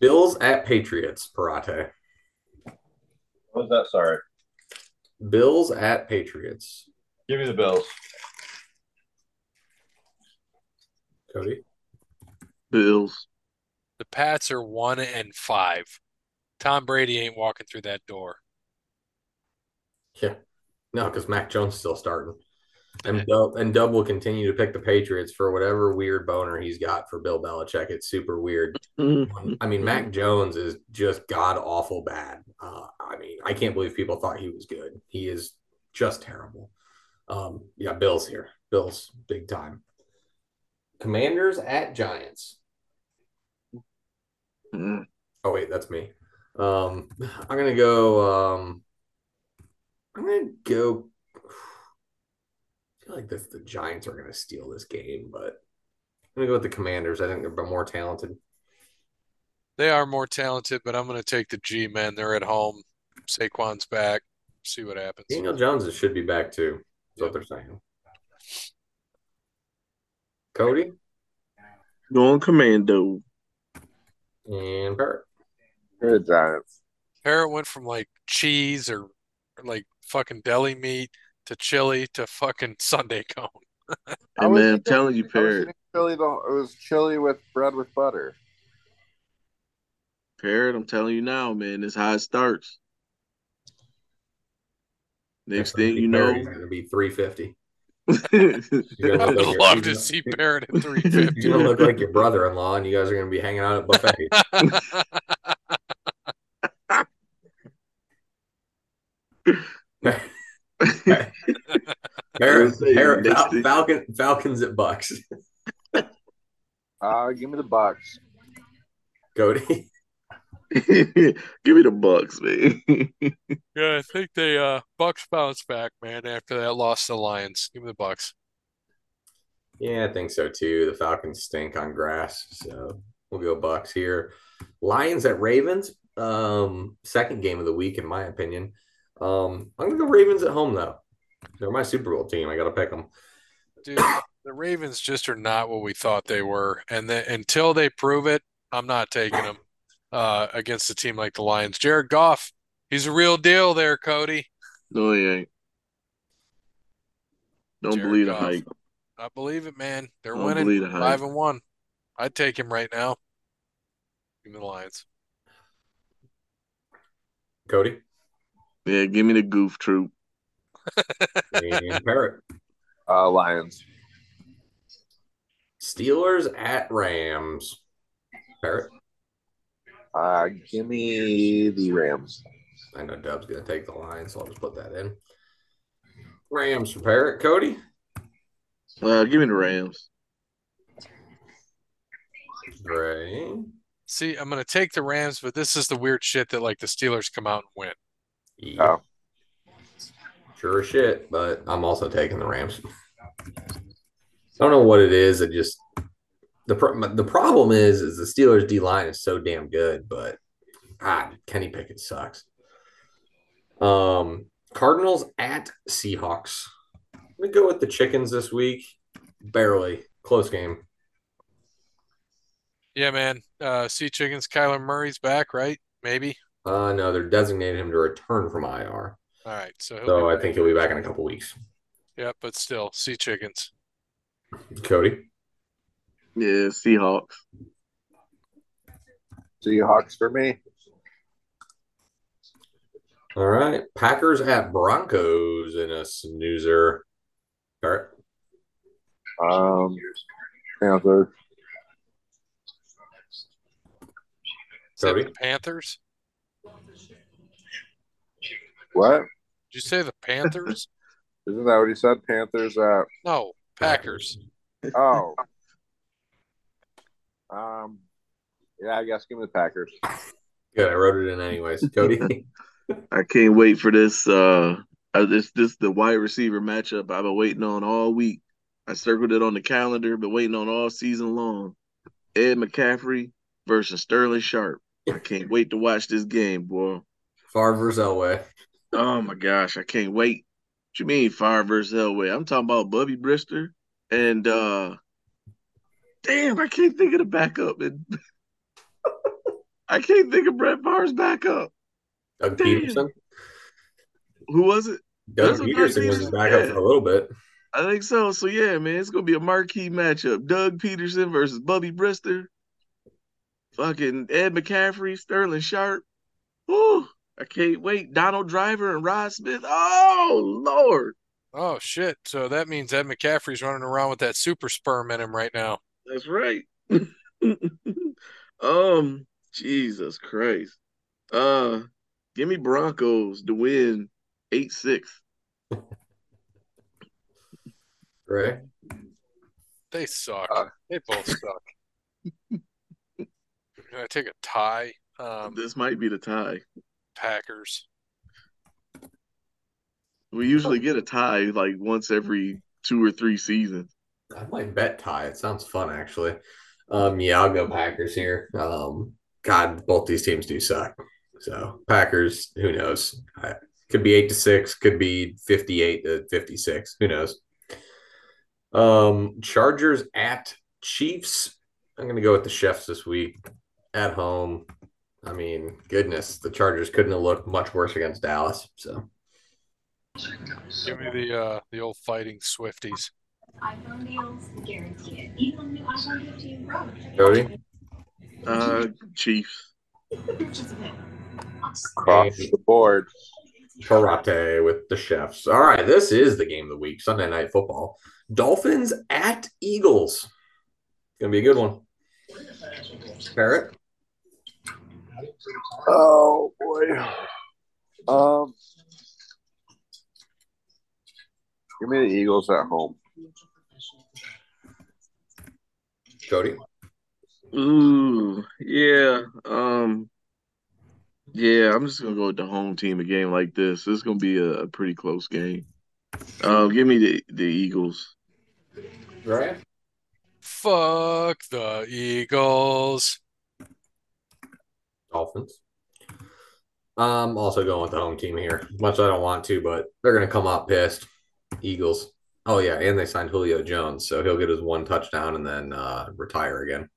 Bills at Patriots. Parate. What was that? Sorry. Bills at Patriots. Give me the Bills. Kode. Bills. The Pats are one and five. Tom Brady ain't walking through that door. Yeah. No, because Mac Jones is still starting. And Dub, and Dub will continue to pick the Patriots for whatever weird boner he's got for Bill Belichick. It's super weird. I mean, Mac Jones is just god awful bad. Uh, I mean, I can't believe people thought he was good. He is just terrible. Um, yeah, Bills here. Bills, big time. Commanders at Giants. Mm. Oh wait, that's me. Um, I'm gonna go. Um, I'm gonna go. I feel like this, the Giants are gonna steal this game, but I'm gonna go with the Commanders. I think they're more talented. They are more talented, but I'm going to take the G men. They're at home. Saquon's back. See what happens. Daniel Jones should be back too. Is what they're saying. Kode Going commando. and Barrett. You're the Giants. Parrot went from like cheese or, or like fucking deli meat to chili to fucking [laughs] Sunday cone. I Hey was man, I'm telling you, I Parrot. chili. The, it was chili with bread with butter. Parrot, I'm telling you now, man, this how it starts. Next thing you know, it's gonna be 350. Yeah, You're I gonna would love to see Parrot at [laughs] You're 350. gonna look like your brother-in-law, and you guys are gonna be hanging out at buffet. [laughs] [laughs] Parrot, say, Parrot, Fal- Falcon, Falcons at Bucks. Uh, give me the Bucks. Kode. [laughs] Give me the Bucks, man. [laughs] Yeah, I think they uh Bucks bounce back, man, after that loss to the Lions. Give me the Bucks. Yeah, I think so too. The Falcons stink on grass, so we'll go Bucks here. Lions at Ravens. Um, second game of the week, in my opinion. Um, I'm gonna go Ravens at home though. They're my Super Bowl team. I gotta pick them. Dude, the Ravens just are not what we thought they were. And then until they prove it, I'm not taking them uh against a team like the Lions. Jared Goff He's a real deal there, Kode. No, he ain't. Don't Jared believe the hype. I believe it, man. They're Don't winning the five and one. I'd take him right now. Give me the Lions. Kode Yeah, give me the goof troop. [laughs] Parrot. Uh, Lions. Steelers at Rams. Parrot. Uh, give me the Rams. I know Dub's gonna take the line, so I'll just put that in. Rams for Parrot. Kode. Uh, give me the Rams. Gray. See, I'm gonna take the Rams, but this is the weird shit that like the Steelers come out and win. Yeah. Sure as shit, but I'm also taking the Rams. I don't know what it is. It just the pro- the problem is is the Steelers D line is so damn good, but God, Kenny Pickett sucks. Um, Cardinals at Seahawks. Let me go with the chickens this week. Barely close game. Yeah, man. Uh, Sea Chickens, Kyler Murray's back, right? Maybe. Uh, no, they're designating him to return from IR, All right, so he'll so I think he'll be back in a couple weeks. Yeah, but still, Sea Chickens. Kode. Yeah, Seahawks. Seahawks for me. All right, Packers at Broncos in a snoozer. All right. Um, Panthers. Say Kode? the Panthers? What? Did you say the Panthers? [laughs] Isn't that what he said? Panthers at no, Packers. oh. Um, yeah, I guess give me the Packers. Good. I wrote it in anyways. Kode. [laughs] I can't wait for this. Uh, uh, this this the wide receiver matchup I've been waiting on all week. I circled it on the calendar, been waiting on all season long. Ed McCaffrey versus Sterling Sharpe. I can't wait to watch this game, boy. Favre versus Elway. Oh my gosh, I can't wait. What you mean Favre versus Elway? I'm talking about Bubby Brister and uh damn, I can't think of the backup. And [laughs] I can't think of Brett Favre's backup. Doug Damn. Pederson. Who was it? Doug That's what Pederson was his backup said. for a little bit. I think so. So yeah, man, it's gonna be a marquee matchup. Doug Pederson versus Bubby Brister. Fucking Ed McCaffrey, Sterling Sharpe. Whew, I can't wait. Donald Driver and Rod Smith. Oh Lord. Oh shit! So that means Ed McCaffrey's running around with that super sperm in him right now. That's right. [laughs] um, Jesus Christ. Uh give me Broncos to win eight six. Right. They suck. Uh. they both suck. [laughs] Can I take a tie? Um, This might be the tie. Packers. We usually get a tie like once every two or three seasons. I might bet tie. It sounds fun actually. Um, yeah, I'll go Packers here. Um, God, both these teams do suck. So Packers, who knows? I, could be eight to six, could be fifty-eight to fifty-six. Who knows? Um, Chargers at Chiefs. I'm gonna go with the chefs this week at home. I mean, goodness, the Chargers couldn't have looked much worse against Dallas. So Give me the uh, the old fighting Swifties. iPhone deals guaranteed. Even on the new iPhone 15 Pro. Kode, Uh Chiefs. Across the board. karate with the chefs. All right, this is the game of the week, Sunday night football. Dolphins at Eagles. Gonna be a good one. Parrot. Oh boy. Um, give me the Eagles at home. Kode. Ooh, yeah. Um yeah, I'm just gonna go with the home team a game like this. This is gonna be a, a pretty close game. Um, give me the the Eagles. Right. Fuck the Eagles. Dolphins. I'm also going with the home team here. Much as I don't want to, but they're gonna come out pissed. Eagles. Oh yeah, and they signed Julio Jones, so he'll get his one touchdown and then uh, retire again.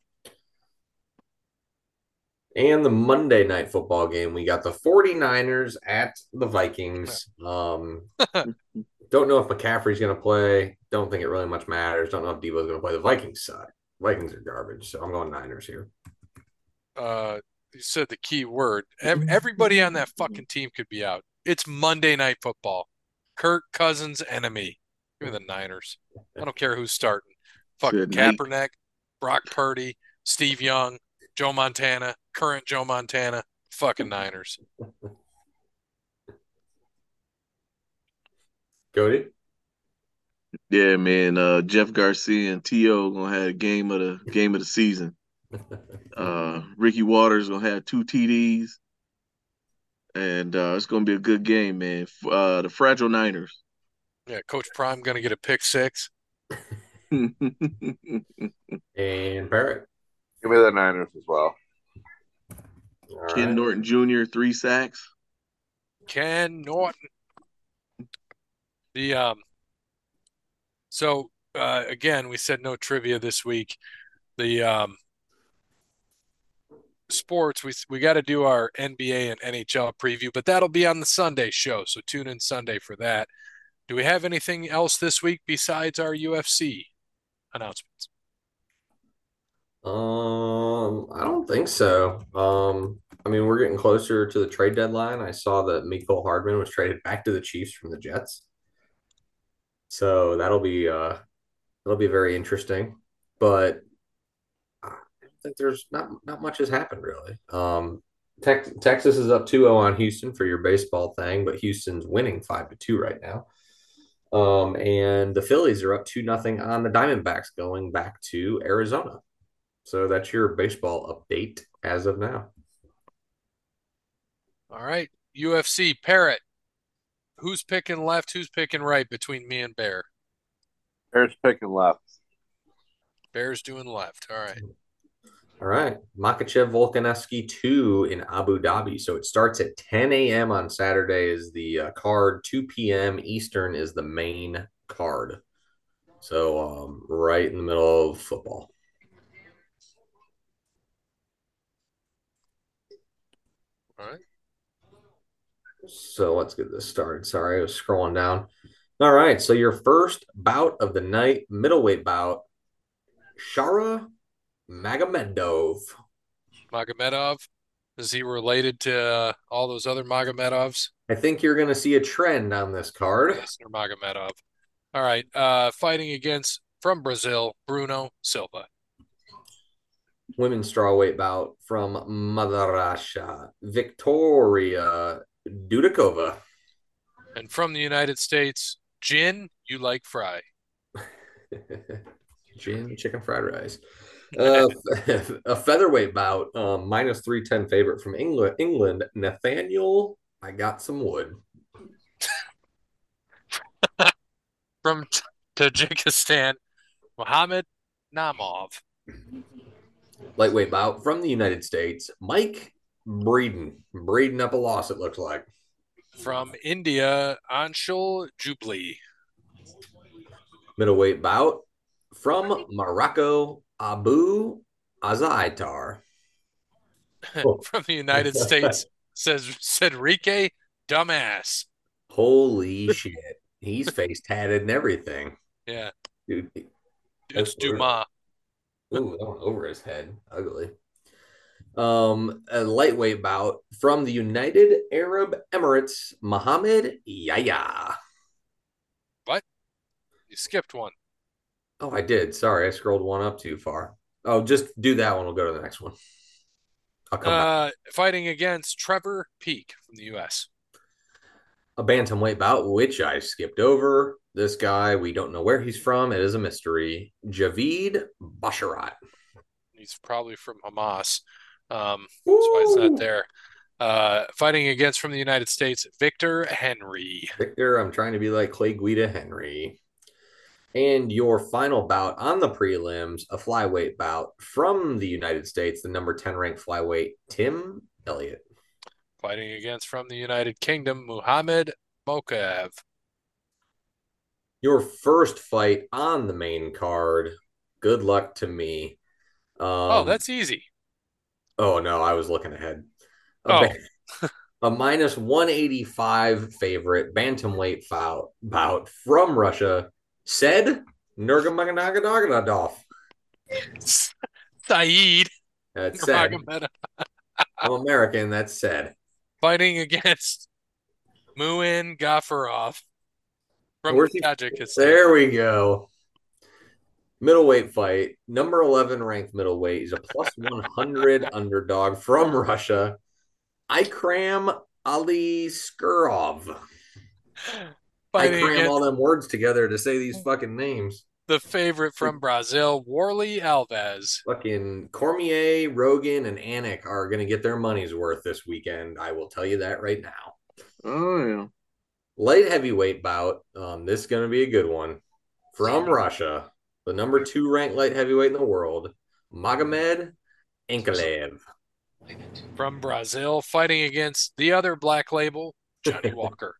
And the Monday night football game, we got the 49ers at the Vikings. [laughs] Um, [laughs] don't know if McCaffrey's going to play. Don't think it really much matters. Don't know if Deebo's going to play. The Vikings suck. Vikings are garbage. So I'm going Niners here. Uh, you said the key word. [laughs] Everybody on that fucking team could be out. It's Monday night football. Kirk Cousins enemy. Give me the Niners. I don't care who's starting. Fucking Shit, Nate. Kaepernick, Brock Purdy, Steve Young, Joe Montana, current Joe Montana. Fucking Niners. Kode? Yeah, man. Uh, Jeff Garcia and T.O. gonna have a game of the game of the season. [laughs] Uh, Ricky Watters gonna have two TDs, and uh, it's gonna be a good game, man. Uh, the Fragile Niners. Yeah, Coach Prime gonna get a pick six. [laughs] And Barrett. Give me the Niners as well. All Ken right. Norton Jr. three sacks. Ken Norton. The um so uh again we said no trivia this week. The um sports we we got to do our NBA and NHL preview, but that'll be on the Sunday show, so tune in Sunday for that. Do we have anything else this week besides our UFC announcements? Um, I don't think so. Um, I mean, we're getting closer to the trade deadline. I saw that Mecole Hardman was traded back to the Chiefs from the Jets. So that'll be uh that'll be very interesting. But I don't think there's not not much has happened really. Um Texas is up 2-0 on Houston for your baseball thing, but Houston's winning 5 to 2 right now. Um, and the Phillies are up 2 nothing on the Diamondbacks going back to Arizona. So that's your baseball update as of now. All right, UFC Parrot. Who's picking left? Who's picking right between me and Bear? Bears picking left. Bear's doing left. All right. All right. Makhachev Volkanovski 2 in Abu Dhabi. So it starts at 10 a.m. on Saturday is the uh, card. 2 p.m. Eastern is the main card. So um, right in the middle of football. All right. So let's get this started. Sorry, I was scrolling down. All right. So your first bout of the night, middleweight bout, Shara Magomedov. Magomedov. Is he related to uh, all those other Magomedovs? I think you're going to see a trend on this card. Magomedov. All right. Uh, fighting against from Brazil, Bruno Silva. Women's strawweight bout from Madarasha, Victoria Dudakova. And from the United States, Jin, you like fry. [laughs] Gin chicken fried rice. Uh, [laughs] a featherweight bout, um, minus 310 favorite from England. England, Nathaniel, I got some wood. [laughs] From Tajikistan, Mohammed Namov. Lightweight bout from the United States, Mike Breeden. Breeden up a loss, it looks like. From India, Anshul Jubli. Middleweight bout from Morocco, Abu Azaitar. [laughs] Oh. From the United [laughs] States, says said Rike Dumbass. Holy [laughs] shit. He's face tatted and everything. Yeah, Dude, it's. Dumas. Ooh, that went over his head. Ugly. Um, a lightweight bout from the United Arab Emirates, Mohammed Yahya. What? You skipped one. Oh, I did. Sorry, I scrolled one up too far. Oh, just do that one. We'll go to the next one. I'll come back. Uh, fighting against Trevor Peek from the U.S. A bantamweight bout, which I skipped over. This guy, we don't know where he's from. It is a mystery. Javid Basharat. He's probably from Hamas. Um, that's why it's not there. Uh, fighting against from the United States, Victor Henry. Victor, I'm trying to be like Clay Guida Henry. And your final bout on the prelims, a flyweight bout from the United States, the number 10 ranked flyweight, Tim Elliott. Fighting against from the United Kingdom, Muhammad Mokaev. Your first fight on the main card. Good luck to me. Um, Oh, that's easy. Oh no, I was looking ahead. A, Oh. [laughs] a minus 185 favorite bantamweight foul, bout from Russia said Nurmagomedov. Saeed That's said. I'm American. That's said. fighting against Muin Gafarov from Where's Tajikistan. There we go. Middleweight fight. Number 11 ranked middleweight. He's a plus 100 [laughs] underdog from Russia. Ikram Aliskerov. [laughs] I cram against all them words together to say these fucking names. the favorite from Brazil, Warley Alves. Fucking Cormier, Rogan, and Anik are going to get their money's worth this weekend. I will tell you that right now. Oh yeah. Light heavyweight bout. Um, this is going to be a good one. From Russia, the number two ranked light heavyweight in the world, Magomed Ankalaev. from Brazil fighting against the other black label, Johnny [laughs] Walker.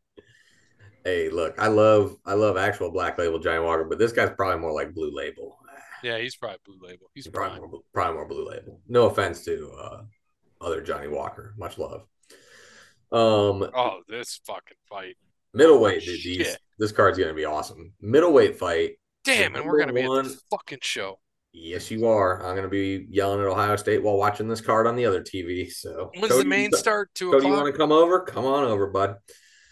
Hey, look, I love I love actual black label Johnny Walker, but this guy's probably more like blue label. Yeah, he's probably blue label. He's probably prime. more, probably more blue label. No offense to uh, other Johnny Walker, much love. Um, Oh, this fucking fight. middleweight, dude, these this card's gonna be awesome. Middleweight fight. Damn, and we're gonna be at this fucking show. Yes, you are. I'm gonna be yelling at Ohio State while watching this card on the other TV. So, When's Kode, the main start? Two Kode, you want to come over? Come on over, bud.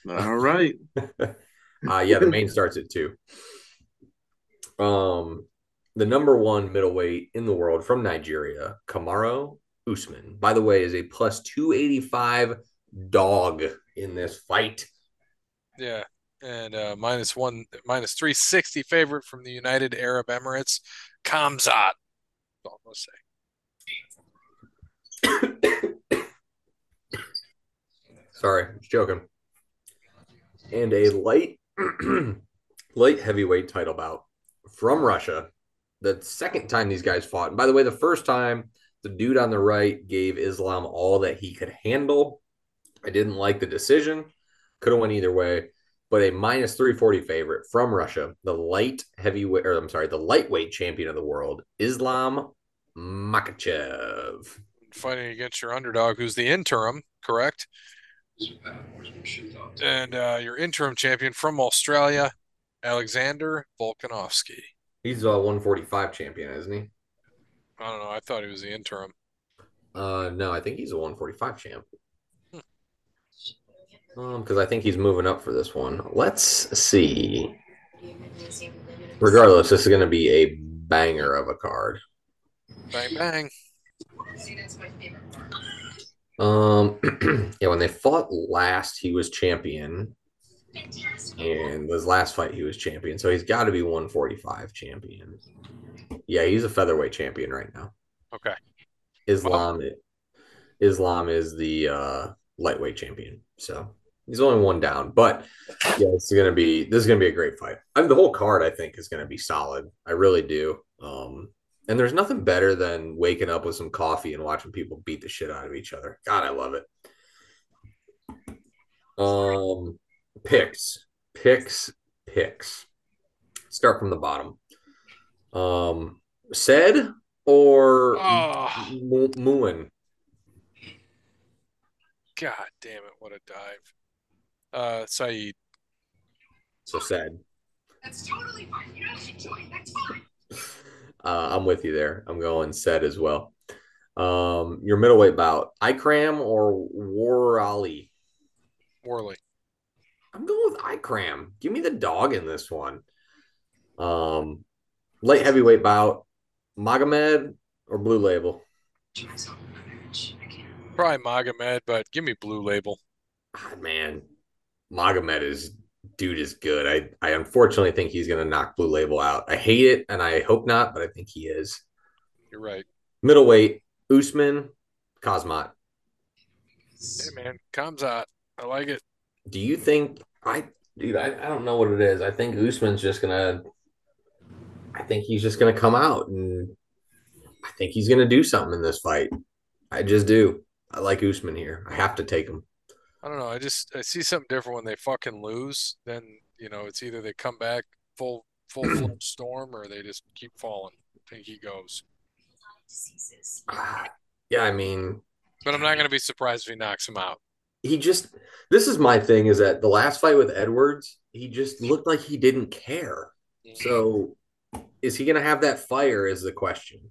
All right. [laughs] Uh, yeah, the main starts at two. Um, the number one middleweight in the world from Nigeria, Kamaru Usman, by the way, is a plus 285 dog in this fight. Yeah, and uh, minus one, minus three sixty favorite from the United Arab Emirates, Khamzat. That's all I'm say. [coughs] Sorry, joking. And a light [clears throat] light heavyweight title bout from Russia. The second time these guys fought. And by the way, the first time the dude on the right gave Islam all that he could handle. I didn't like the decision. Could have went either way. But a minus 340 favorite from Russia, the light heavyweight, or I'm sorry, the lightweight champion of the world, Islam Makhachev. Fighting against your underdog, who's the interim, correct? And uh, your interim champion from Australia, Alexander Volkanovski. He's a 145 champion, isn't he? I don't know. I thought he was the interim. Uh, no, I think he's a 145 champ. Um, because I think he's moving up for this one. Let's see. Regardless, this is going to be a banger of a card. Bang bang. Um, [clears throat] yeah, when they fought last, he was champion, and his last fight he was champion, so he's got to be 145 champion. Yeah, he's a featherweight champion right now. Okay. Islam, Islam is the uh, lightweight champion, so he's only one down. But yeah, it's gonna be this is gonna be a great fight. I mean, the whole card I think is gonna be solid. I really do. Um, and there's nothing better than waking up with some coffee and watching people beat the shit out of each other. God, I love it. Um, picks, picks, picks. Start from the bottom. Um, said or Oh. Mu- Muin? God damn it! What a dive. Uh, Saeed. So sad. That's totally fine. You don't have to join. That's fine. [laughs] Uh, I'm with you there. I'm going set as well. Um, your middleweight bout, Ikram or Warali? Worley. I'm going with Ikram. Give me the dog in this one. Um, light heavyweight bout, Magomed or Blue Label? Probably Magomed, but give me blue label. Ah, man, Magomed is dude is good. I I unfortunately think he's gonna knock Blue Label out. I hate it, and I hope not, but I think he is. You're right. Middleweight, Usman, Kazmat. Hey man, Khamzat. I like it. Do you think I dude, I, I don't know what it is. I think Usman's just gonna I think he's just gonna come out and I think he's gonna do something in this fight. I just do. I like Usman here. I have to take him. I don't know. I just I see something different when they fucking lose. Then you know it's either they come back full full [clears throat] fledged storm or they just keep falling. I think he goes. Ah, Yeah, I mean, but I'm not going to be surprised if he knocks him out. he just this is my thing is that the last fight with Edwards, he just looked like he didn't care. So is he gonna have that fire is the question.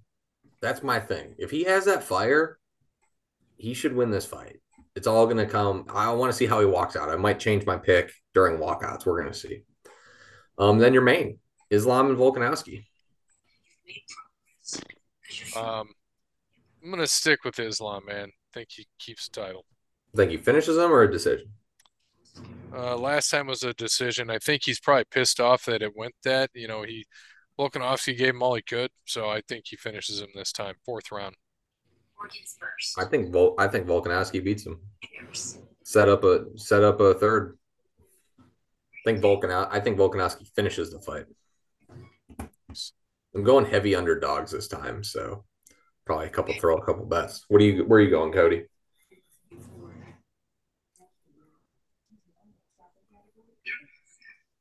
That's my thing. If he has that fire, he should win this fight. It's all gonna come. I want to see how he walks out. I might change my pick during walkouts. We're gonna see. Um, then your main Islam and Volkanovski. Um, I'm going to stick with Islam, man. I think he keeps the title. Think he finishes him or a decision? Uh, last time was a decision. I think he's probably pissed off that it went that. You know, he Volkanovski gave him all he could, so I think he finishes him this time, fourth round. I think Vol- I think Volkanovski beats him. Set up a set up a third. I think Volkan I think Volkanovski finishes the fight. I'm going heavy underdogs this time, so probably a couple throw a couple bets. What do you where are you going, Kode?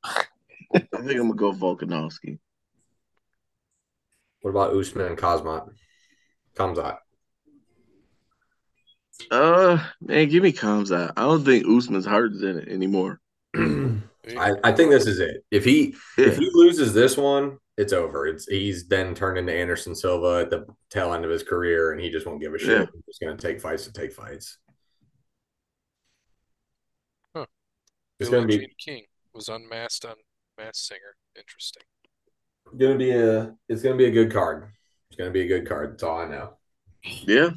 I think I'm gonna go Volkanovski. What about Usman and Kazmat? Khamzat. Uh, man, give me Khamzat. I don't think Usman's heart is in it anymore. [clears throat] I, I think this is it. If he Yeah. if he loses this one, it's over. It's he's then turned into Anderson Silva at the tail end of his career, and he just won't give a shit. Yeah. He's just gonna take fights to take fights. Huh. It's Billie gonna be Jean King was unmasked on Masked Singer. Interesting. gonna be a it's gonna be a good card. It's gonna be a good card. That's all I know. Yeah.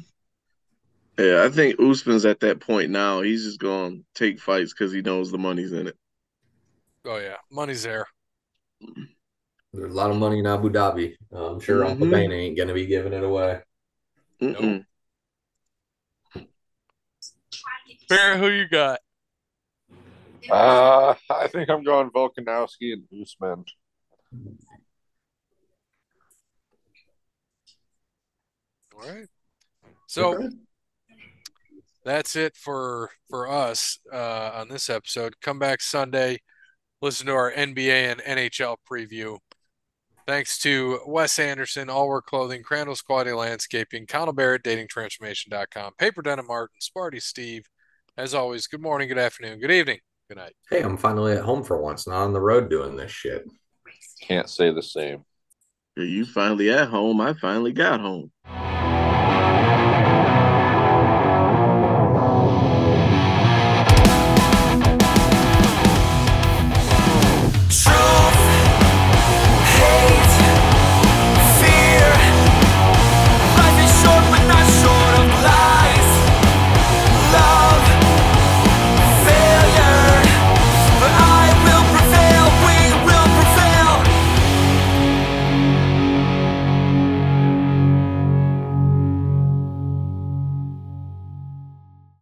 Yeah, I think Usman's at that point now. He's just going to take fights because he knows the money's in it. Oh yeah, money's there. There's a lot of money in Abu Dhabi. I'm sure Uncle Mhm. Bane ain't gonna be giving it away. Mm-mm. Bear, who you got? Uh, I think I'm going Volkanovski and Usman. All right. So Okay. That's it for for us uh, on this episode. Come back Sunday, listen to our NBA and NHL preview. Thanks to Wes Anderson, All Work Clothing, Crandall's Quality Landscaping, Connell Barrett, DatingTransformation.com, Paper Denim Martin, Sparty Steve. As always, good morning, good afternoon, good evening, good night. Hey, I'm finally at home for once, not on the road doing this shit. Can't say the same. You finally at home. I finally got home.